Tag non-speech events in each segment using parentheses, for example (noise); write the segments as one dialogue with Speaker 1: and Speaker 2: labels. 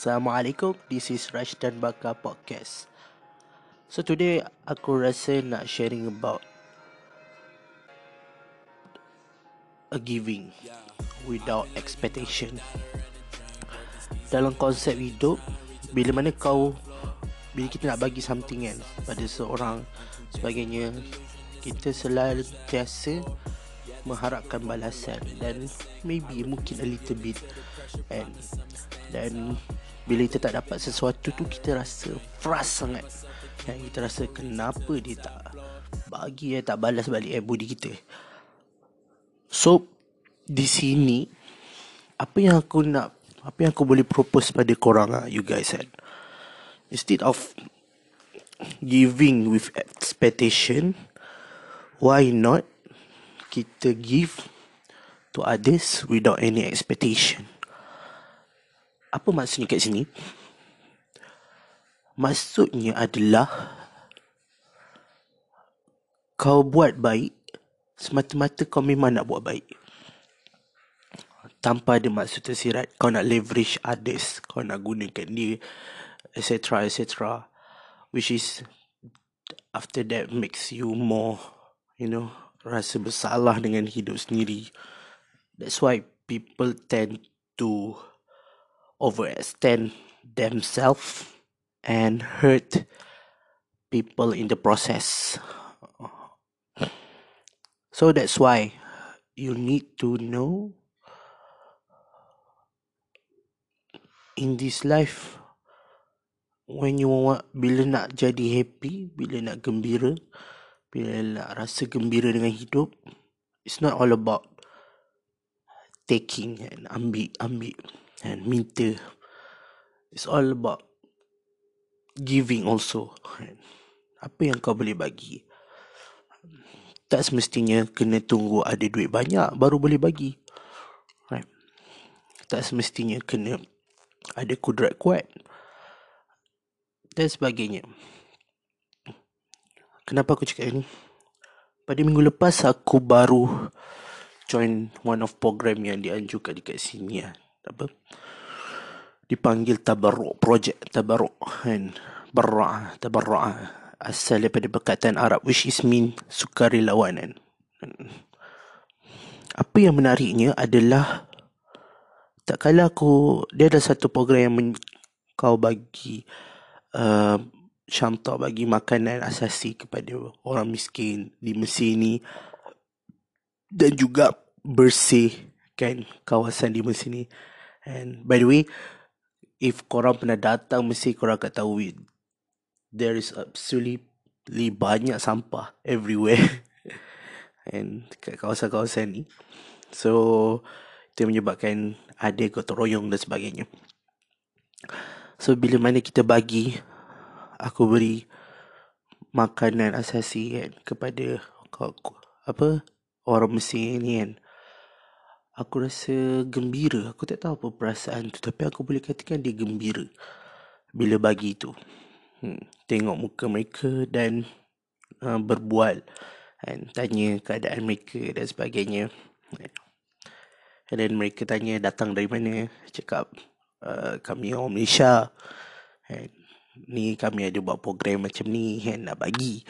Speaker 1: Assalamualaikum, this is Rashdan Bakar Podcast. So today aku rasa nak sharing about a giving without expectation. Dalam konsep hidup, bila mana kau bila kita nak bagi something kan pada seorang sebagainya, kita selalu biasa mengharapkan balasan dan maybe mungkin a little bit and dan bila kita tak dapat sesuatu tu kita rasa frust sangat. Dan kita rasa kenapa dia tak bagi eh tak balas balik eh budi kita. So di sini apa yang aku nak apa yang aku boleh propose pada korang ah you guys kan? Instead of giving with expectation why not kita give to others without any expectation apa maksudnya kat sini? Maksudnya adalah kau buat baik semata-mata kau memang nak buat baik. Tanpa ada maksud tersirat, kau nak leverage others, kau nak gunakan dia, etc. etc. Which is after that makes you more, you know, rasa bersalah dengan hidup sendiri. That's why people tend to overextend themselves and hurt people in the process. So that's why you need to know in this life when you want bila nak jadi happy, bila nak gembira, bila nak rasa gembira dengan hidup, it's not all about taking and ambil ambil and minta. It's all about giving also. Apa yang kau boleh bagi. Tak semestinya kena tunggu ada duit banyak baru boleh bagi. Right. Tak semestinya kena ada kudrat kuat. Dan sebagainya. Kenapa aku cakap ini? Pada minggu lepas aku baru join one of program yang dianjurkan dekat sini ya apa? Dipanggil tabarruk project tabarruk kan? Barra tabarra asal daripada perkataan Arab which is mean sukarelawanan apa yang menariknya adalah tak kala aku dia ada satu program yang men, kau bagi uh, syamta bagi makanan asasi kepada orang miskin di Mesir ni dan juga bersih kan kawasan di Mesir ni And by the way, if korang pernah datang mesti korang akan tahu it. There is absolutely banyak sampah everywhere. (laughs) And kat kawasan-kawasan ni. So, itu menyebabkan ada gotong royong dan sebagainya. So, bila mana kita bagi, aku beri makanan asasi kan, kepada apa orang Mesir ni kan aku rasa gembira. Aku tak tahu apa perasaan tu. Tapi aku boleh katakan dia gembira. Bila bagi tu. Hmm, tengok muka mereka dan uh, berbual. Dan tanya keadaan mereka dan sebagainya. Dan mereka tanya datang dari mana. Cakap uh, kami orang Malaysia. And, ni kami ada buat program macam ni. And, nak bagi.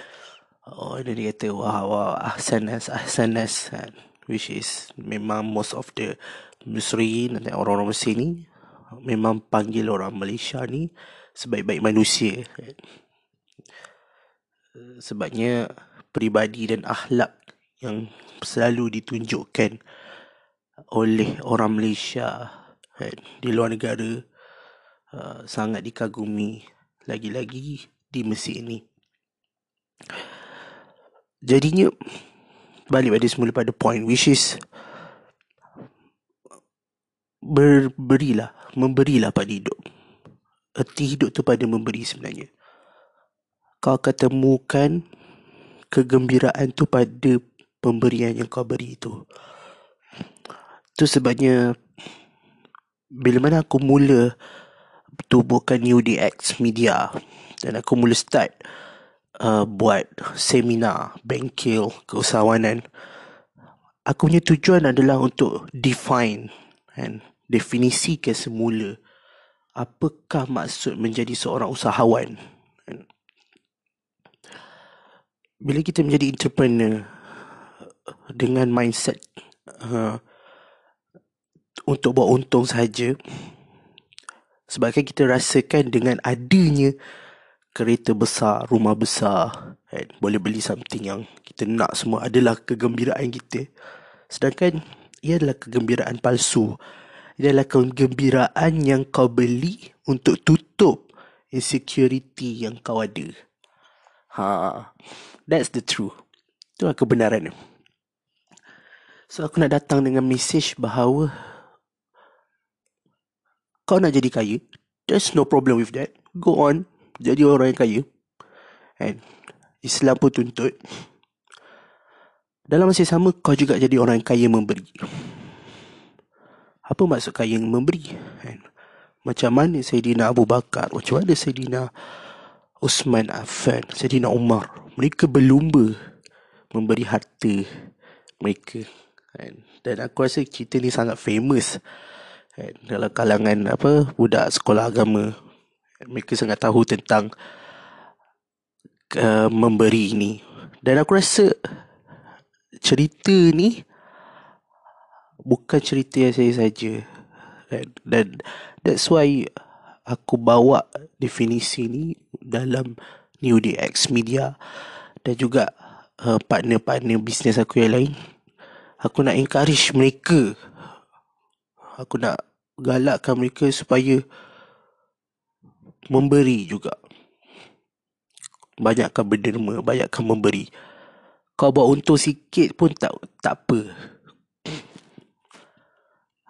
Speaker 1: Oh, dia kata, wah, wah, ahsanas, ahsanas. And, which is memang most of the Mesri nanti orang-orang Mesir ni memang panggil orang Malaysia ni sebaik-baik manusia. Sebabnya peribadi dan akhlak yang selalu ditunjukkan oleh orang Malaysia di luar negara uh, sangat dikagumi lagi-lagi di Mesir ni. Jadinya balik pada semula pada point which is berberilah memberilah pada hidup. Erti hidup tu pada memberi sebenarnya. Kau akan temukan kegembiraan tu pada pemberian yang kau beri tu. Tu sebabnya bila mana aku mula tubuhkan UDX Media dan aku mula start uh, buat seminar bengkel keusahawanan aku punya tujuan adalah untuk define and definisi ke semula apakah maksud menjadi seorang usahawan. Bila kita menjadi entrepreneur dengan mindset uh, untuk buat untung saja sebabkan kita rasakan dengan adanya kereta besar, rumah besar, kan? boleh beli something yang kita nak semua adalah kegembiraan kita. Sedangkan ia adalah kegembiraan palsu. Ia adalah kegembiraan yang kau beli untuk tutup insecurity yang kau ada. Ha. That's the truth. Itulah kebenaran. So aku nak datang dengan message bahawa kau nak jadi kaya, there's no problem with that. Go on, jadi orang yang kaya. And Islam pun tuntut. Dalam masa sama, kau juga jadi orang yang kaya memberi. Apa maksud kaya yang memberi? And macam mana Sayyidina Abu Bakar, macam mana Sayyidina Usman Affan, Sayyidina Umar. Mereka berlumba memberi harta mereka. Dan aku rasa cerita ni sangat famous dalam kalangan apa budak sekolah agama. Mereka sangat tahu tentang uh, memberi ini. Dan aku rasa cerita ni bukan cerita yang saya saja. Dan that's why aku bawa definisi ni dalam New Day X Media dan juga uh, partner-partner bisnes aku yang lain. Aku nak encourage mereka. Aku nak galakkan mereka supaya memberi juga. Banyakkan berderma, banyakkan memberi. Kau buat untung sikit pun tak tak apa.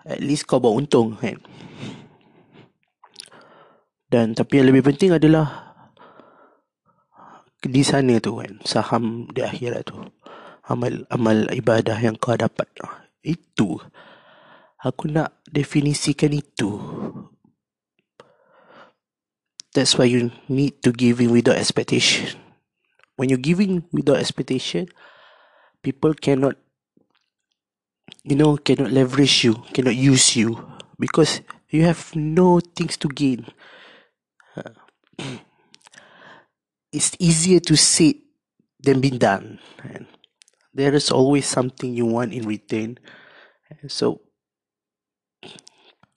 Speaker 1: At least kau buat untung kan. Dan tapi yang lebih penting adalah di sana tu kan saham di akhirat tu amal amal ibadah yang kau dapat itu aku nak definisikan itu that's why you need to give in without expectation when you giving without expectation people cannot you know cannot leverage you cannot use you because you have no things to gain uh, (clears throat) it's easier to say than be done. And there is always something you want in return. So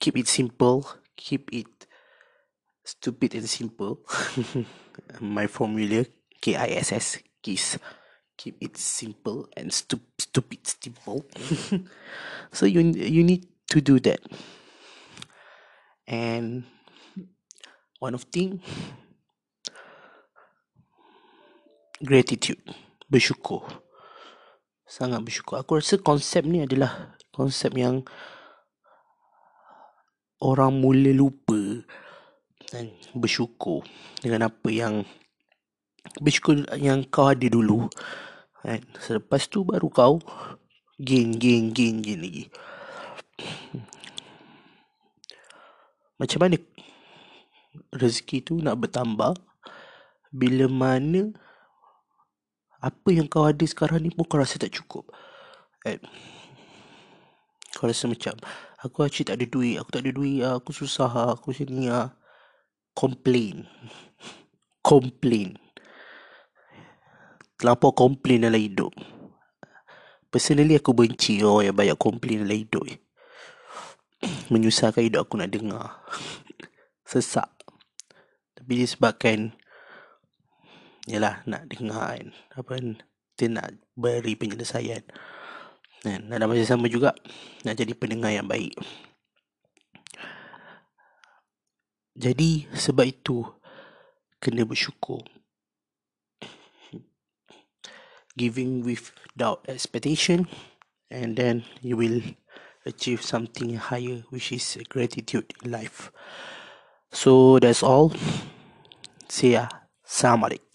Speaker 1: keep it simple, keep it stupid and simple. (laughs) My formula K I S S KISS. Keep it simple and stu- stupid simple. (laughs) so you you need to do that. And one of thing gratitude bersyukur sangat bersyukur aku rasa konsep ni adalah konsep yang orang mula lupa dan bersyukur dengan apa yang bersyukur yang kau ada dulu kan selepas tu baru kau gain gain gain gain lagi macam mana rezeki tu nak bertambah bila mana apa yang kau ada sekarang ni pun kau rasa tak cukup. Eh, kau rasa macam aku actually tak ada duit, aku tak ada duit, aku susah, aku sini ah. Complain. complain. Terlampau complain dalam hidup. Personally aku benci orang yang banyak complain dalam hidup. (clears throat) Menyusahkan hidup aku nak dengar. (laughs) Sesak. Tapi disebabkan Yalah nak dengar kan Apa kan Kita nak beri penyelesaian Dan dalam masa sama juga Nak jadi pendengar yang baik Jadi sebab itu Kena bersyukur. Giving without expectation And then you will achieve something higher Which is gratitude in life. So that's all. See ya. Assalamualaikum